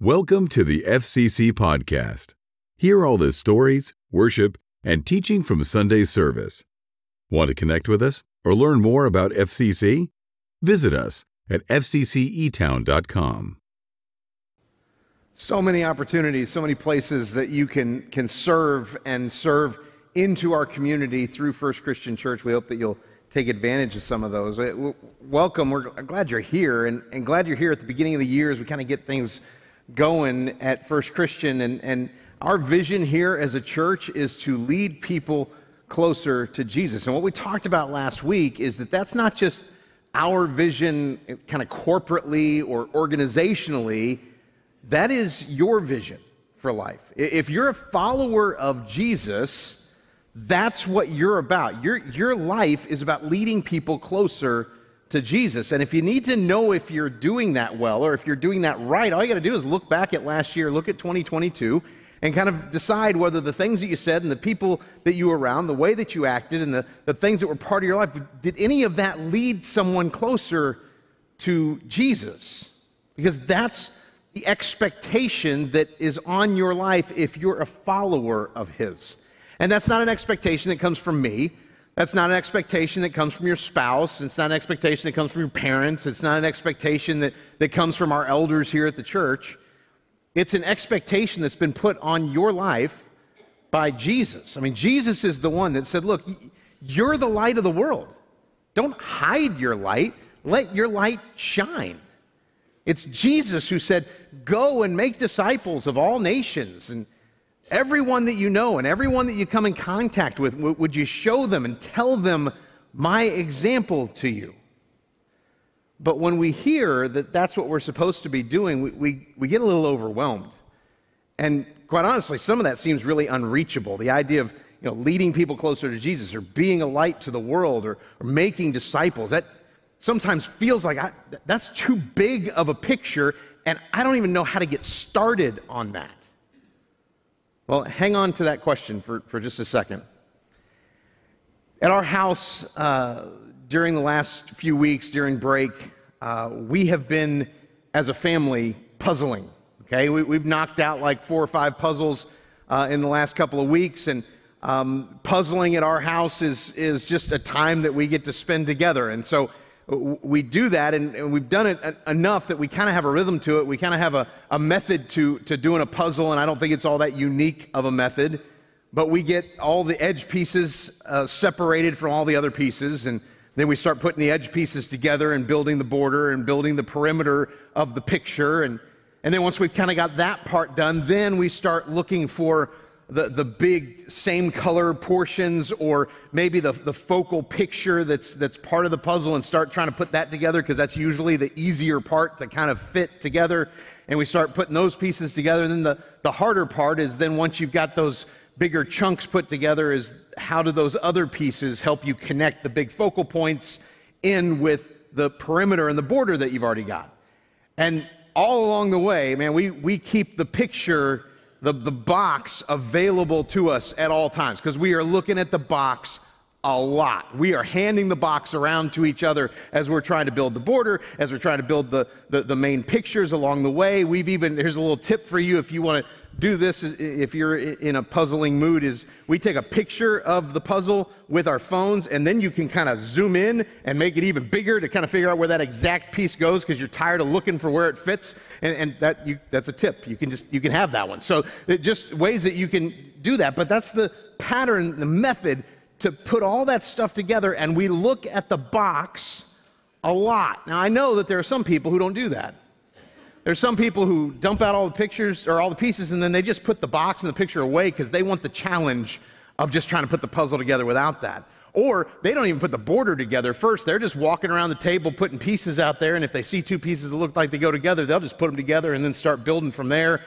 Welcome to the FCC Podcast. Hear all the stories, worship, and teaching from Sunday service. Want to connect with us or learn more about FCC? Visit us at fccetown.com. So many opportunities, so many places that you can, can serve and serve into our community through First Christian Church. We hope that you'll take advantage of some of those. Welcome. We're glad you're here and, and glad you're here at the beginning of the year as we kind of get things going at First Christian. And, and our vision here as a church is to lead people closer to Jesus. And what we talked about last week is that that's not just our vision kind of corporately or organizationally, that is your vision for life. If you're a follower of Jesus, that's what you're about. Your, your life is about leading people closer to Jesus. And if you need to know if you're doing that well or if you're doing that right, all you got to do is look back at last year, look at 2022, and kind of decide whether the things that you said and the people that you were around, the way that you acted, and the, the things that were part of your life, did any of that lead someone closer to Jesus? Because that's the expectation that is on your life if you're a follower of His. And that's not an expectation that comes from me. That's not an expectation that comes from your spouse. It's not an expectation that comes from your parents. It's not an expectation that, that comes from our elders here at the church. It's an expectation that's been put on your life by Jesus. I mean, Jesus is the one that said, Look, you're the light of the world. Don't hide your light, let your light shine. It's Jesus who said, Go and make disciples of all nations and Everyone that you know and everyone that you come in contact with, would you show them and tell them my example to you? But when we hear that that's what we're supposed to be doing, we, we, we get a little overwhelmed. And quite honestly, some of that seems really unreachable. The idea of you know, leading people closer to Jesus or being a light to the world or, or making disciples, that sometimes feels like I, that's too big of a picture, and I don't even know how to get started on that. Well, hang on to that question for, for just a second. At our house, uh, during the last few weeks, during break, uh, we have been, as a family, puzzling. Okay, we, have knocked out like four or five puzzles uh, in the last couple of weeks, and um, puzzling at our house is, is just a time that we get to spend together. And so we do that, and, and we've done it enough that we kind of have a rhythm to it. We kind of have a, a method to, to doing a puzzle, and I don't think it's all that unique of a method. But we get all the edge pieces uh, separated from all the other pieces, and then we start putting the edge pieces together and building the border and building the perimeter of the picture. And, and then once we've kind of got that part done, then we start looking for the, the big same color portions or maybe the, the focal picture that's, that's part of the puzzle and start trying to put that together because that's usually the easier part to kind of fit together. And we start putting those pieces together. And then the, the harder part is then once you've got those bigger chunks put together, is how do those other pieces help you connect the big focal points in with the perimeter and the border that you've already got? And all along the way, man, we, we keep the picture the, the box available to us at all times because we are looking at the box a lot. We are handing the box around to each other as we're trying to build the border, as we're trying to build the, the, the, main pictures along the way. We've even, here's a little tip for you if you want to do this, if you're in a puzzling mood, is we take a picture of the puzzle with our phones, and then you can kind of zoom in and make it even bigger to kind of figure out where that exact piece goes because you're tired of looking for where it fits. And, and that you, that's a tip. You can just, you can have that one. So just ways that you can do that. But that's the pattern, the method to put all that stuff together and we look at the box a lot. Now, I know that there are some people who don't do that. There's some people who dump out all the pictures or all the pieces and then they just put the box and the picture away because they want the challenge of just trying to put the puzzle together without that. Or they don't even put the border together first. They're just walking around the table putting pieces out there, and if they see two pieces that look like they go together, they'll just put them together and then start building from there.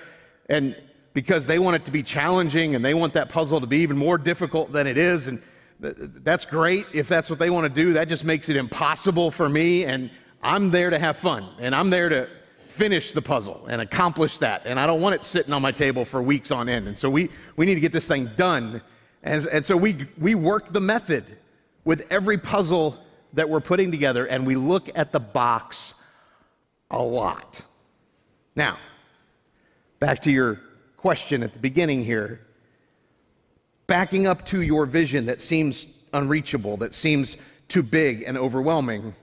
And because they want it to be challenging and they want that puzzle to be even more difficult than it is. And that's great if that's what they want to do. That just makes it impossible for me, and I'm there to have fun, and I'm there to finish the puzzle and accomplish that. And I don't want it sitting on my table for weeks on end. And so we, we need to get this thing done. And, and so we, we work the method with every puzzle that we're putting together, and we look at the box a lot. Now, Back to your question at the beginning here. Backing up to your vision that seems unreachable, that seems too big and overwhelming.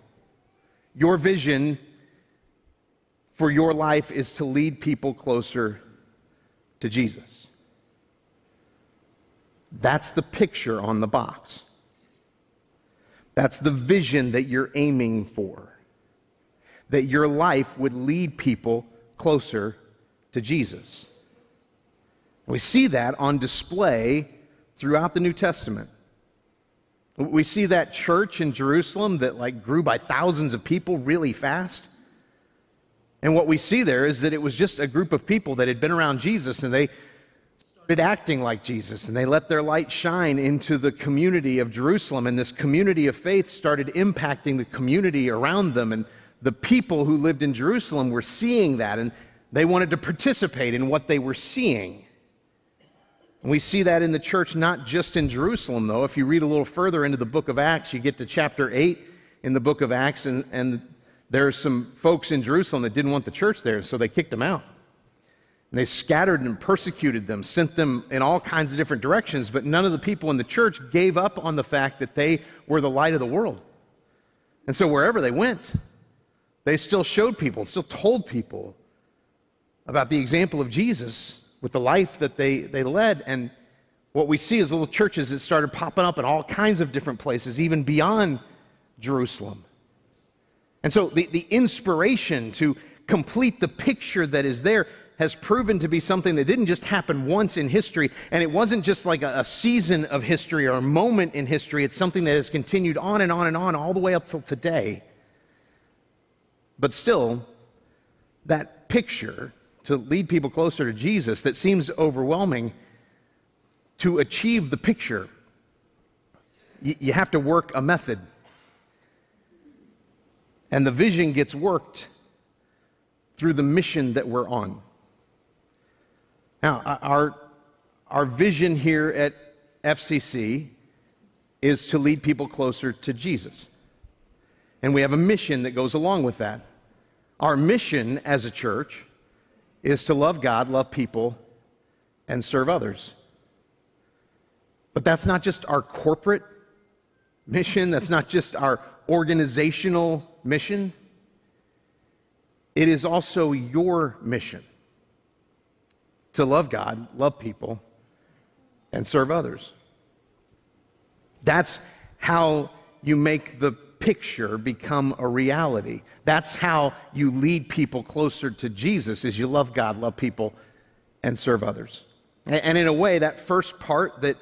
Your vision for your life is to lead people closer to Jesus. That's the picture on the box. That's the vision that you're aiming for. That your life would lead people closer to Jesus. We see that on display throughout the New Testament. We see that church in Jerusalem that like grew by thousands of people really fast. And what we see there is that it was just a group of people that had been around Jesus and they started acting like Jesus and they let their light shine into the community of Jerusalem. And this community of faith started impacting the community around them. And the people who lived in Jerusalem were seeing that and they wanted to participate in what they were seeing. And we see that in the church, not just in Jerusalem, though. If you read a little further into the book of Acts, you get to chapter 8 in the book of Acts, and, and there are some folks in Jerusalem that didn't want the church there, so they kicked them out. And they scattered and persecuted them, sent them in all kinds of different directions, but none of the people in the church gave up on the fact that they were the light of the world. And so wherever they went, they still showed people, still told people about the example of Jesus with the life that they, they led. And what we see is little churches that started popping up in all kinds of different places, even beyond Jerusalem. And so the, the inspiration to complete the picture that is there has proven to be something that didn't just happen once in history, and it wasn't just like a, a, season of history or a moment in history. It's something that has continued on and on and on all the way up till today. But still, that picture to lead people closer to Jesus that seems overwhelming, to achieve the picture, you, you have to work a method. And the vision gets worked through the mission that we're on. Now, our, our vision here at FCC is to lead people closer to Jesus. And we have a mission that goes along with that. Our mission as a church is to love God, love people, and serve others. But that's not just our corporate mission, that's not just our organizational mission, it is also your mission to love God, love people, and serve others. That's how you make the picture become a reality. That's how you lead people closer to Jesus is you love God, love people, and serve others. And in a way, that first part that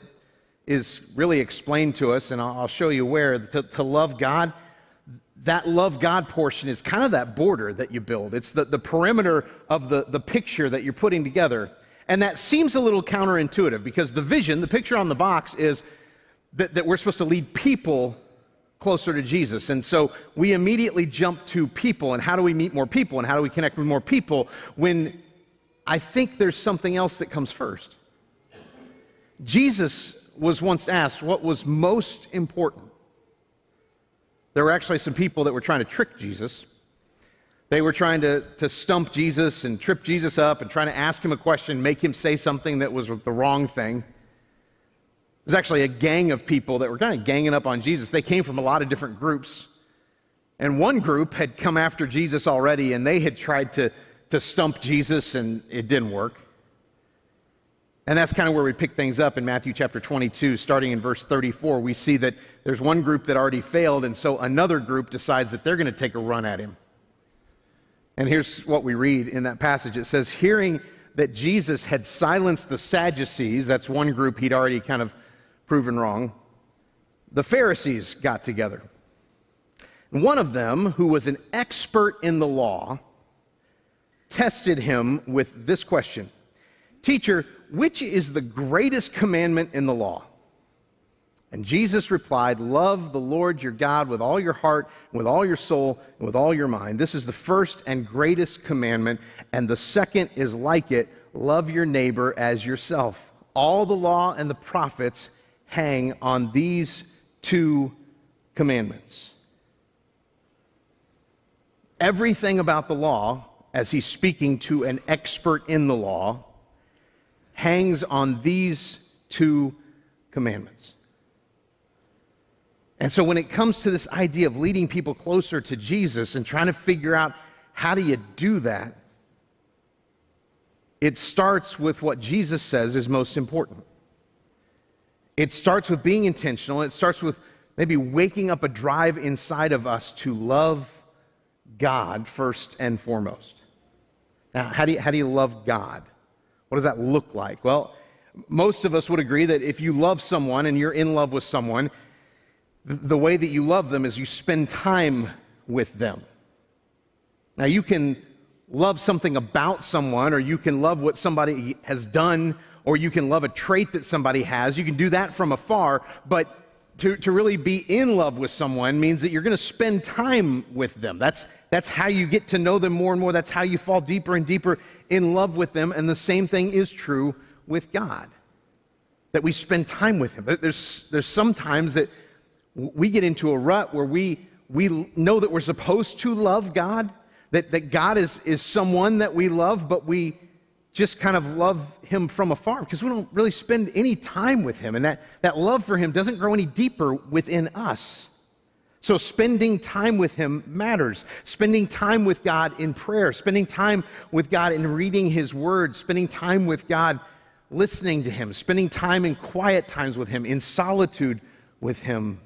is really explained to us, and I'll show you where, to, to love God, that love God portion is kind of that border that you build. It's the, the perimeter of the, the picture that you're putting together. And that seems a little counterintuitive because the vision, the picture on the box, is that, that we're supposed to lead people closer to Jesus. And so we immediately jump to people and how do we meet more people and how do we connect with more people when I think there's something else that comes first. Jesus was once asked what was most important. There were actually some people that were trying to trick Jesus. They were trying to, to stump Jesus and trip Jesus up and trying to ask him a question, make him say something that was the wrong thing. There's actually a gang of people that were kind of ganging up on Jesus. They came from a lot of different groups. And one group had come after Jesus already, and they had tried to, to stump Jesus, and it didn't work. And that's kind of where we pick things up in Matthew chapter 22, starting in verse 34. We see that there's one group that already failed, and so another group decides that they're going to take a run at him. And here's what we read in that passage it says, Hearing that Jesus had silenced the Sadducees, that's one group he'd already kind of proven wrong, the Pharisees got together. One of them, who was an expert in the law, tested him with this question Teacher, which is the greatest commandment in the law? And Jesus replied, Love the Lord your God with all your heart, with all your soul, and with all your mind. This is the first and greatest commandment. And the second is like it love your neighbor as yourself. All the law and the prophets hang on these two commandments. Everything about the law as he's speaking to an expert in the law, hangs on these two commandments. And so when it comes to this idea of leading people closer to Jesus and trying to figure out how do you do that, it starts with what Jesus says is most important. It starts with being intentional. It starts with maybe waking up a drive inside of us to love God first and foremost. Now, how do you, how do you love God? What does that look like? Well, most of us would agree that if you love someone and you're in love with someone, the way that you love them is you spend time with them. Now, you can love something about someone, or you can love what somebody has done, or you can love a trait that somebody has. You can do that from afar, but to, to really be in love with someone means that you're going to spend time with them. That's, that's how you get to know them more and more. That's how you fall deeper and deeper in love with them. And the same thing is true with God that we spend time with Him. There's, there's sometimes that we get into a rut where we, we know that we're supposed to love God, that, that God is, is someone that we love, but we just kind of love him from afar because we don't really spend any time with him. And that, that love for him doesn't grow any deeper within us. So, spending time with Him matters. Spending time with God in prayer, spending time with God in reading His Word, spending time with God listening to Him, spending time in quiet times with Him, in solitude with Him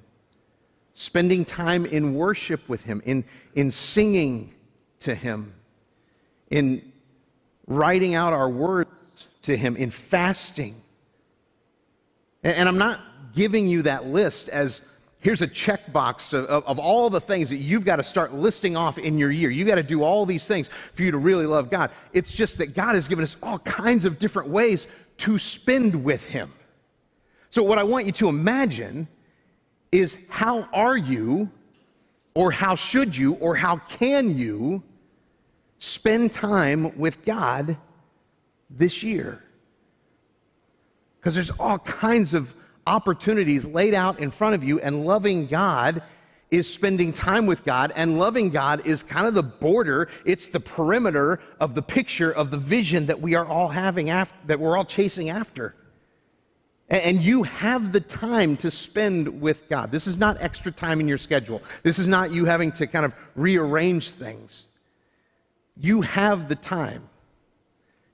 spending time in worship with Him, in, in singing to Him, in writing out our words to Him, in fasting. And, and I'm not giving you that list as here's a checkbox of, of, of, all the things that you've got to start listing off in your year. You got to do all these things for you to really love God. It's just that God has given us all kinds of different ways to spend with Him. So, what I want you to imagine is how are you, or how should you, or how can you spend time with God this year? Because there's all kinds of opportunities laid out in front of you, and loving God is spending time with God, and loving God is kind of the border, it's the perimeter of the picture of the vision that we are all having, after, that we're all chasing after. And you have the time to spend with God. This is not extra time in your schedule. This is not you having to kind of rearrange things. You have the time.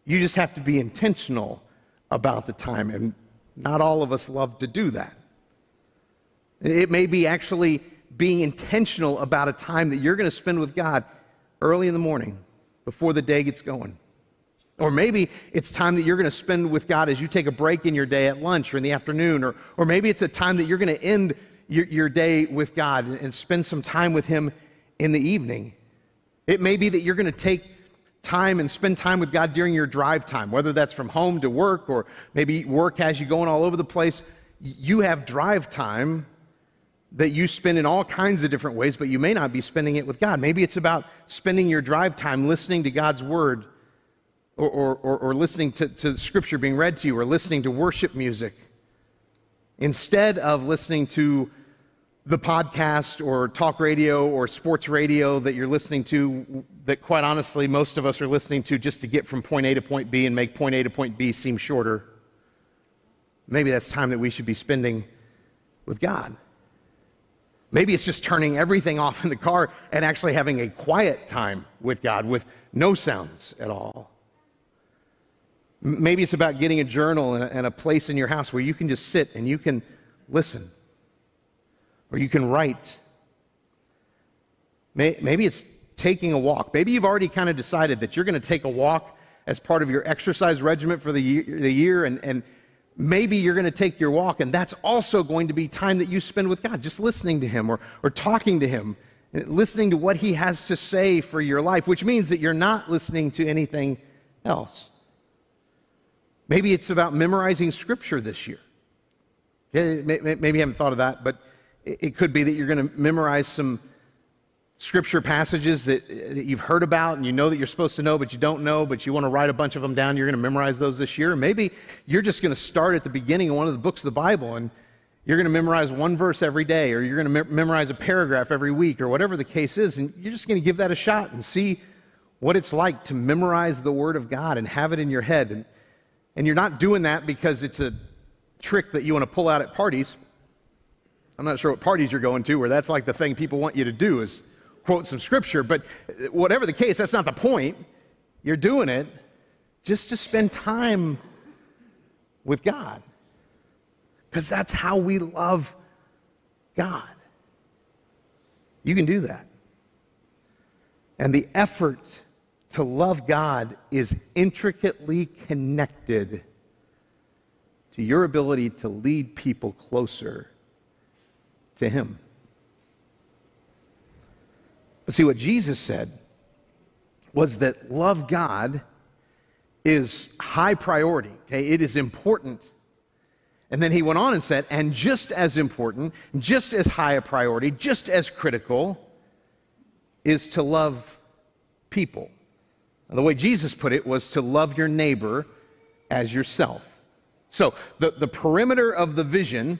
You just have to be intentional about the time. And not all of us love to do that. It may be actually being intentional about a time that you're going to spend with God early in the morning before the day gets going. Or maybe it's time that you're going to spend with God as you take a break in your day at lunch or in the afternoon. Or, or maybe it's a time that you're going to end your, your day with God and spend some time with Him in the evening. It may be that you're going to take time and spend time with God during your drive time, whether that's from home to work or maybe work has you going all over the place. You have drive time that you spend in all kinds of different ways, but you may not be spending it with God. Maybe it's about spending your drive time listening to God's Word or, or, or, listening to, to scripture being read to you or listening to worship music instead of listening to the podcast or talk radio or sports radio that you're listening to that quite honestly most of us are listening to just to get from point A to point B and make point A to point B seem shorter. Maybe that's time that we should be spending with God. Maybe it's just turning everything off in the car and actually having a quiet time with God with no sounds at all. Maybe it's about getting a journal and a, place in your house where you can just sit and you can listen, or you can write. Maybe it's taking a walk. Maybe you've already kind of decided that you're going to take a walk as part of your exercise regimen for the year, the year and, and maybe you're going to take your walk, and that's also going to be time that you spend with God, just listening to Him or, or talking to Him, listening to what He has to say for your life, which means that you're not listening to anything else. Maybe it's about memorizing scripture this year. Maybe you haven't thought of that, but it could be that you're going to memorize some scripture passages that, you've heard about and you know that you're supposed to know, but you don't know, but you want to write a bunch of them down. You're going to memorize those this year. Maybe you're just going to start at the beginning of one of the books of the Bible and you're going to memorize one verse every day, or you're going to memorize a paragraph every week, or whatever the case is, and you're just going to give that a shot and see what it's like to memorize the Word of God and have it in your head. And, and you're not doing that because it's a trick that you want to pull out at parties. I'm not sure what parties you're going to where that's like the thing people want you to do is quote some scripture, but whatever the case, that's not the point. You're doing it just to spend time with God. Because that's how we love God. You can do that. And the effort to love God is intricately connected to your ability to lead people closer to Him. But see, what Jesus said was that love God is high priority, okay? It is important. And then he went on and said, and just as important, just as high a priority, just as critical, is to love people. Now, the way Jesus put it was to love your neighbor as yourself. So the, the perimeter of the vision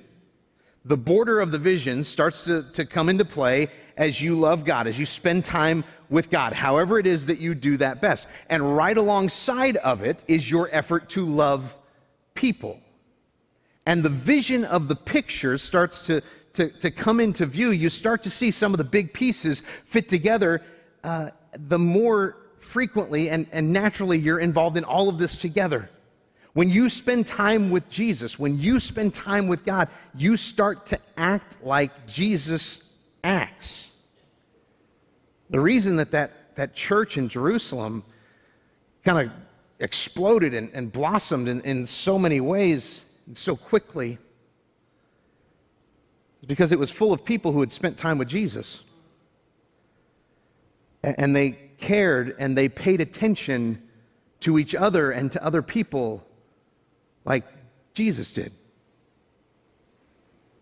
the border of the vision starts to, to come into play as you love God, as you spend time with God, however it is that you do that best. And right alongside of it is your effort to love people. And the vision of the picture starts to, to, to come into view. You start to see some of the big pieces fit together uh, the more frequently and, and naturally you're involved in all of this together. When you spend time with Jesus, when you spend time with God, you start to act like Jesus acts. The reason that that, that church in Jerusalem kind of exploded and, and blossomed in, in so many ways and so quickly is because it was full of people who had spent time with Jesus. And, and they cared and they paid attention to each other and to other people like Jesus did.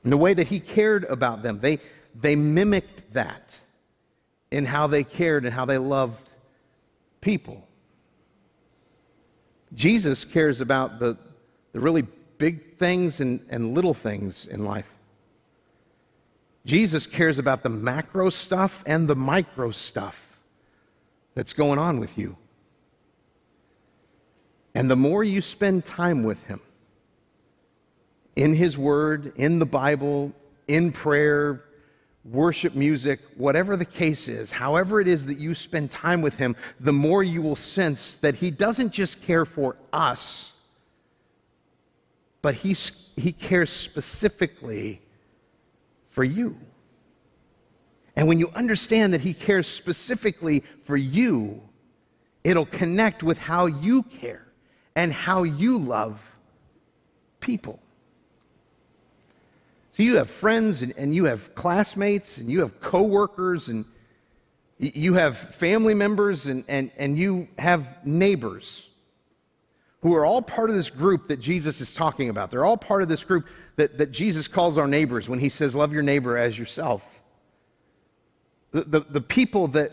And the way that he cared about them, they, they mimicked that in how they cared and how they loved people. Jesus cares about the, the really big things and, and little things in life. Jesus cares about the macro stuff and the micro stuff that's going on with you. And the more you spend time with Him, in His Word, in the Bible, in prayer, worship music, whatever the case is, however it is that you spend time with Him, the more you will sense that He doesn't just care for us, but He, he cares specifically for you. And when you understand that He cares specifically for you, it'll connect with how you care and how you love people. So you have friends and, and you have classmates and you have coworkers and you have family members and, and, and you have neighbors who are all part of this group that Jesus is talking about. They're all part of this group that, that Jesus calls our neighbors when he says, Love your neighbor as yourself. The, the, the people that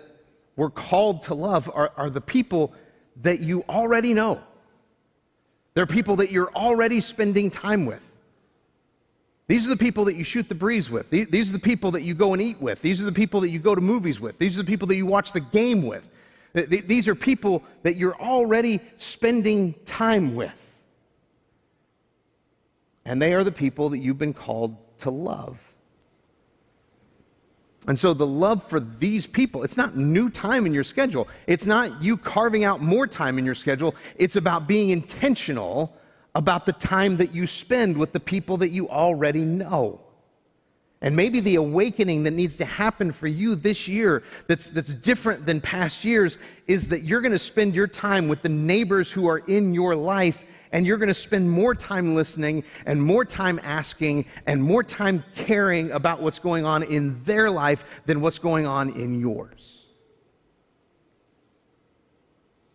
we're called to love are, are the people that you already know. They're people that you're already spending time with. These are the people that you shoot the breeze with. These are the people that you go and eat with. These are the people that you go to movies with. These are the people that you watch the game with. These are people that you're already spending time with. And they are the people that you've been called to love. And so the love for these people, it's not new time in your schedule. It's not you carving out more time in your schedule. It's about being intentional about the time that you spend with the people that you already know. And maybe the awakening that needs to happen for you this year that's, that's different than past years is that you're going to spend your time with the neighbors who are in your life and you're going to spend more time listening and more time asking and more time caring about what's going on in their life than what's going on in yours.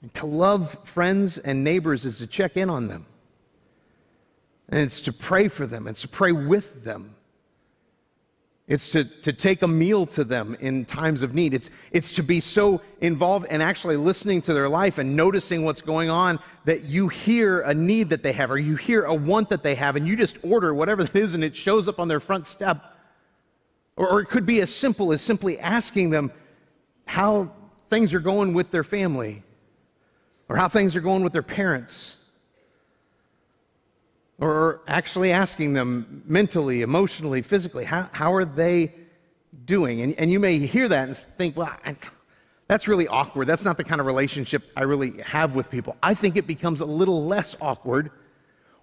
And to love friends and neighbors is to check in on them. And it's to pray for them, it's to pray with them. It's to, to take a meal to them in times of need. It's, it's to be so involved and actually listening to their life and noticing what's going on that you hear a need that they have or you hear a want that they have and you just order whatever that is and it shows up on their front step. Or, or it could be as simple as simply asking them how things are going with their family or how things are going with their parents or actually asking them mentally, emotionally, physically, how, how are they doing? And, and you may hear that and think, well, I, that's really awkward. That's not the kind of relationship I really have with people. I think it becomes a little less awkward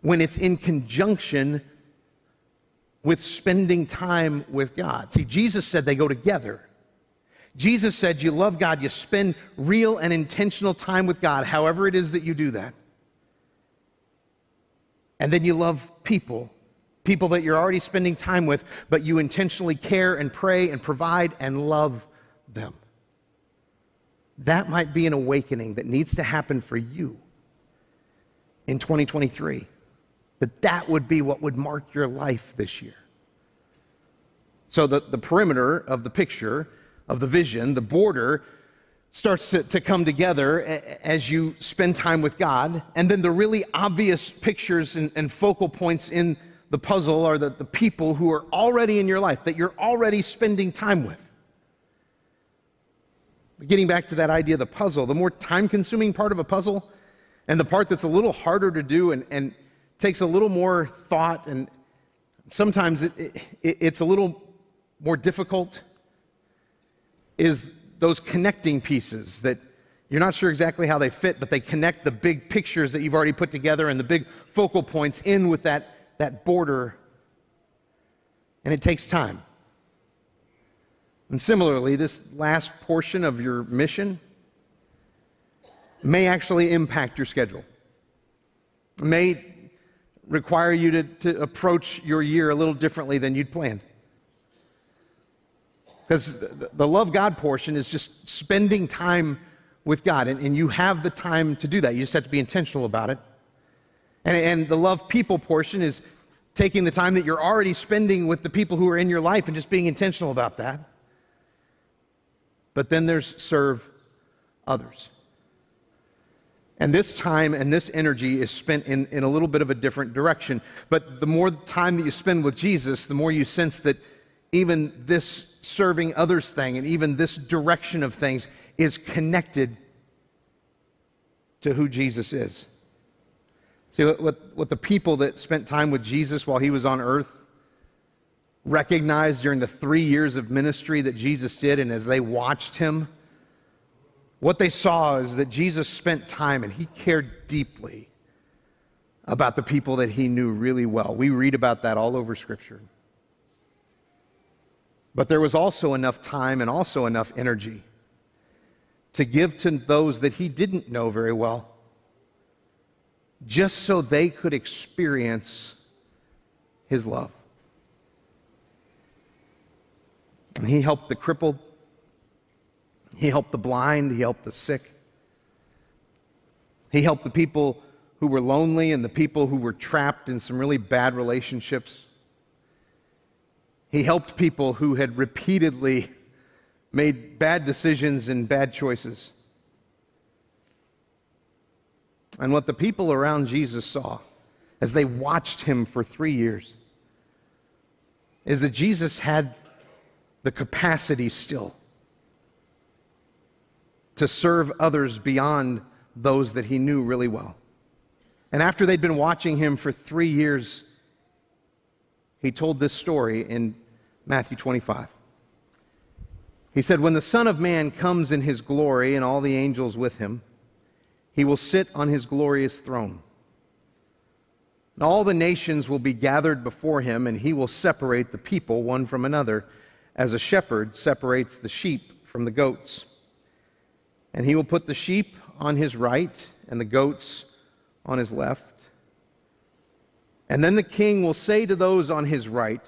when it's in conjunction with spending time with God. See, Jesus said they go together. Jesus said, You love God, you spend real and intentional time with God, however it is that you do that. And then you love people, people that you're already spending time with, but you intentionally care and pray and provide and love them. That might be an awakening that needs to happen for you in 2023. That that would be what would mark your life this year. So the, the perimeter of the picture, of the vision, the border starts to, to come together as you spend time with God. And then the really obvious pictures and, and focal points in the puzzle are the, the people who are already in your life, that you're already spending time with. Getting back to that idea of the puzzle, the more time consuming part of a puzzle, and the part that's a little harder to do and, and takes a little more thought, and sometimes it, it, it's a little more difficult, is those connecting pieces that you're not sure exactly how they fit, but they connect the big pictures that you've already put together and the big focal points in with that, that border. And it takes time. And similarly, this last portion of your mission may actually impact your schedule. It may require you to, to approach your year a little differently than you'd planned. Because the, love God portion is just spending time with God, and, and you have the time to do that. You just have to be intentional about it. And, and the love people portion is taking the time that you're already spending with the people who are in your life and just being intentional about that. But then there's serve others. And this time and this energy is spent in, in a little bit of a different direction. But the more time that you spend with Jesus, the more you sense that even this serving others thing and even this direction of things is connected to who Jesus is. See, what, what the people that spent time with Jesus while he was on earth recognized during the three years of ministry that Jesus did, and as they watched him, what they saw is that Jesus spent time and he cared deeply about the people that he knew really well. We read about that all over Scripture. But there was also enough time and also enough energy to give to those that he didn't know very well, just so they could experience his love. And he helped the crippled, he helped the blind, he helped the sick. He helped the people who were lonely and the people who were trapped in some really bad relationships. He helped people who had repeatedly made bad decisions and bad choices. And what the people around Jesus saw as they watched him for three years is that Jesus had the capacity still to serve others beyond those that he knew really well. And after they'd been watching him for three years, he told this story in Matthew 25. He said, When the Son of Man comes in his glory and all the angels with him, he will sit on his glorious throne. And all the nations will be gathered before him, and he will separate the people one from another, as a shepherd separates the sheep from the goats. And he will put the sheep on his right and the goats on his left. And then the king will say to those on his right,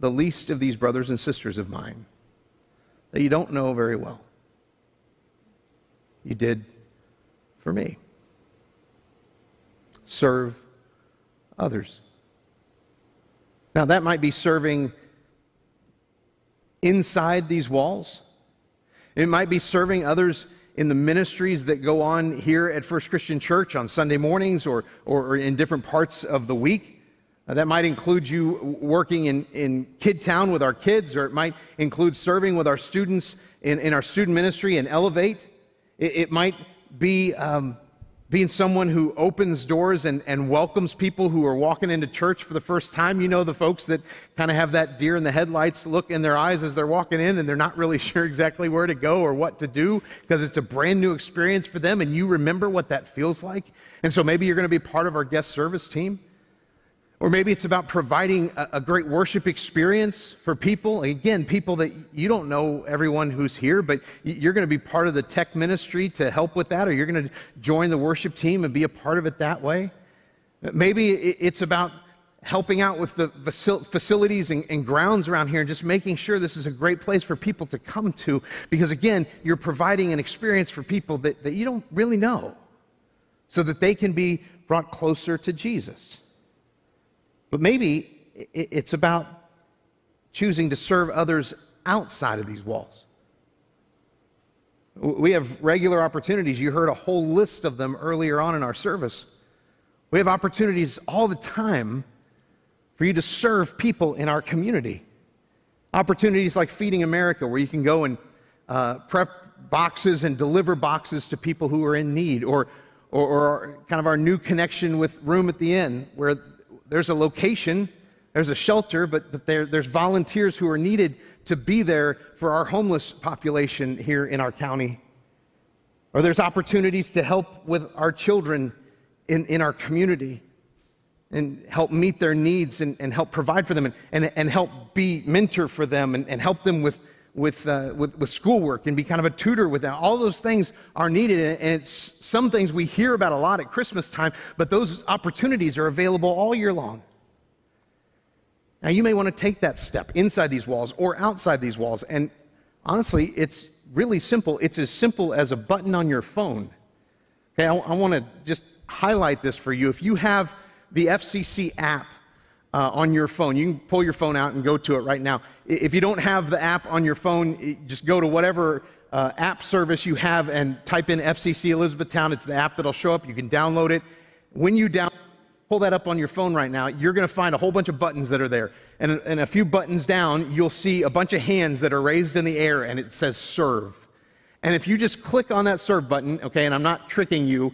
the least of these brothers and sisters of mine that you don't know very well, you did for me. Serve others. Now, that might be serving inside these walls. It might be serving others in the ministries that go on here at First Christian Church on Sunday mornings or, or, or in different parts of the week. Uh, that might include you working in, in Kid Town with our kids, or it might include serving with our students in, in our student ministry and Elevate. It, it might be um, being someone who opens doors and, and welcomes people who are walking into church for the first time. You know, the folks that kind of have that deer in the headlights look in their eyes as they're walking in and they're not really sure exactly where to go or what to do because it's a brand new experience for them and you remember what that feels like. And so maybe you're going to be part of our guest service team. Or maybe it's about providing a, a, great worship experience for people. Again, people that you don't know everyone who's here, but you're going to be part of the tech ministry to help with that, or you're going to join the worship team and be a part of it that way. Maybe it's about helping out with the facilities and, and grounds around here and just making sure this is a great place for people to come to because, again, you're providing an experience for people that, that you don't really know so that they can be brought closer to Jesus. But maybe it's about choosing to serve others outside of these walls. We have regular opportunities. You heard a whole list of them earlier on in our service. We have opportunities all the time for you to serve people in our community. Opportunities like Feeding America, where you can go and uh, prep boxes and deliver boxes to people who are in need, or, or, or kind of our new connection with Room at the Inn, where there's a location, there's a shelter, but, but there, there's volunteers who are needed to be there for our homeless population here in our county. Or there's opportunities to help with our children in, in our community and help meet their needs and, and help provide for them and, and, and help be mentor for them and, and help them with, with, uh, with, with schoolwork and be kind of a tutor with them. All those things are needed, and it's some things we hear about a lot at Christmas time, but those opportunities are available all year long. Now, you may want to take that step inside these walls or outside these walls, and honestly, it's really simple. It's as simple as a button on your phone. Okay, I, I want to just highlight this for you. If you have the FCC app, uh, on your phone. You can pull your phone out and go to it right now. If you don't have the app on your phone, just go to whatever uh, app service you have and type in FCC Elizabethtown. It's the app that'll show up. You can download it. When you down, pull that up on your phone right now, you're going to find a whole bunch of buttons that are there. And, and a few buttons down, you'll see a bunch of hands that are raised in the air and it says serve. And if you just click on that serve button, okay, and I'm not tricking you,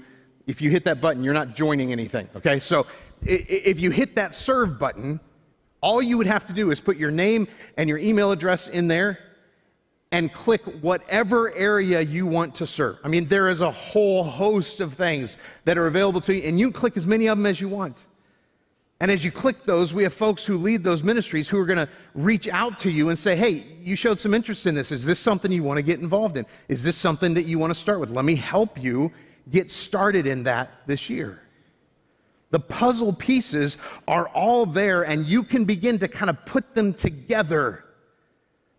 if you hit that button, you're not joining anything, okay? So if you hit that serve button, all you would have to do is put your name and your email address in there and click whatever area you want to serve. I mean, there is a whole host of things that are available to you, and you click as many of them as you want. And as you click those, we have folks who lead those ministries who are going to reach out to you and say, Hey, you showed some interest in this. Is this something you want to get involved in? Is this something that you want to start with? Let me help you get started in that this year. The puzzle pieces are all there, and you can begin to kind of put them together.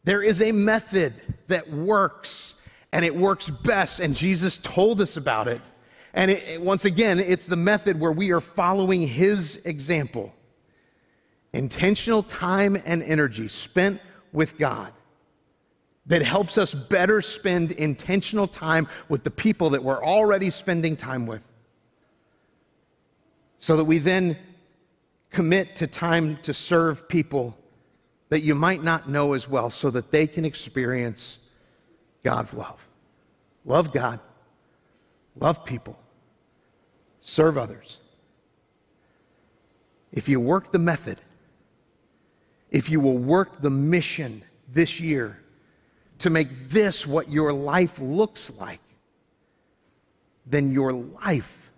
There is a method that works, and it works best, and Jesus told us about it. And it, once again, it's the method where we are following his example. Intentional time and energy spent with God that helps us better spend intentional time with the people that we're already spending time with so that we then commit to time to serve people that you might not know as well so that they can experience God's love. Love God, love people, serve others. If you work the method, if you will work the mission this year to make this what your life looks like, then your life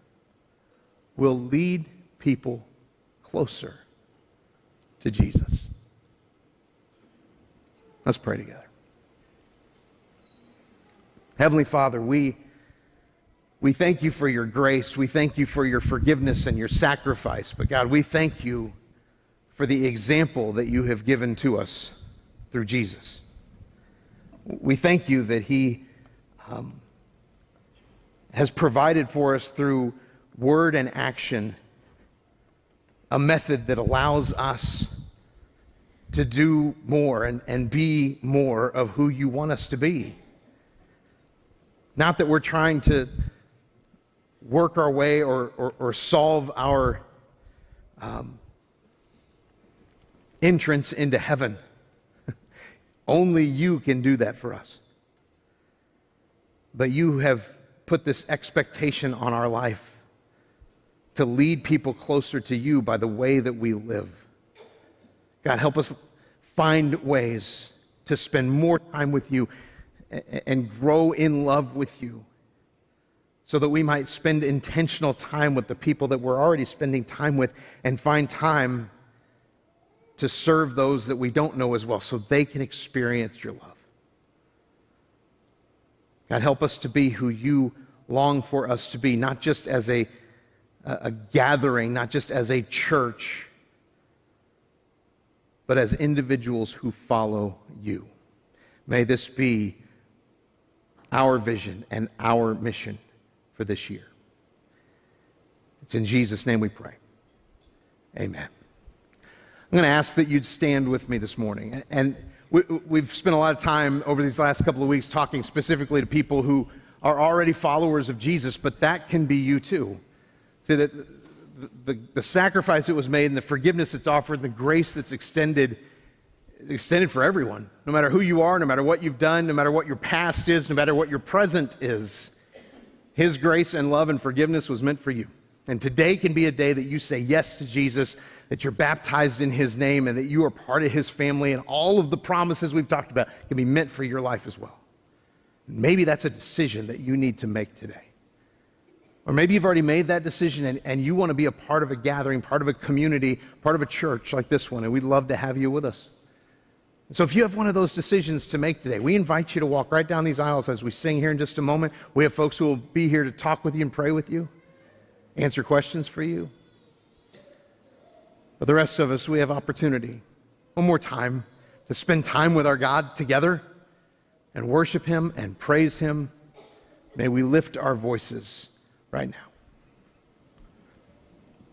will lead people closer to Jesus. Let's pray together. Heavenly Father, we, we thank you for your grace. We thank you for your forgiveness and your sacrifice. But God, we thank you for the example that you have given to us through Jesus. We thank you that he um, has provided for us through word and action a method that allows us to do more and, and be more of who you want us to be. Not that we're trying to work our way or, or, or solve our um, entrance into heaven. Only you can do that for us. But you have put this expectation on our life to lead people closer to you by the way that we live. God, help us find ways to spend more time with you and grow in love with you so that we might spend intentional time with the people that we're already spending time with and find time to serve those that we don't know as well so they can experience your love. God, help us to be who you long for us to be, not just as a, a gathering, not just as a church, but as individuals who follow you. May this be our vision and our mission for this year. It's in Jesus' name we pray. Amen. I'm going to ask that you'd stand with me this morning. And we, have spent a lot of time over these last couple of weeks talking specifically to people who are already followers of Jesus, but that can be you too. See that the, the, the sacrifice that was made and the forgiveness that's offered, and the grace that's extended, extended for everyone, no matter who you are, no matter what you've done, no matter what your past is, no matter what your present is. His grace and love and forgiveness was meant for you. And today can be a day that you say yes to Jesus that you're baptized in his name and that you are part of his family, and all of the promises we've talked about can be meant for your life as well. Maybe that's a decision that you need to make today. Or maybe you've already made that decision and, and you want to be a part of a gathering, part of a community, part of a church like this one, and we'd love to have you with us. So, if you have one of those decisions to make today, we invite you to walk right down these aisles as we sing here in just a moment. We have folks who will be here to talk with you and pray with you, answer questions for you. But the rest of us, we have opportunity, one more time, to spend time with our God together and worship Him and praise Him. May we lift our voices right now.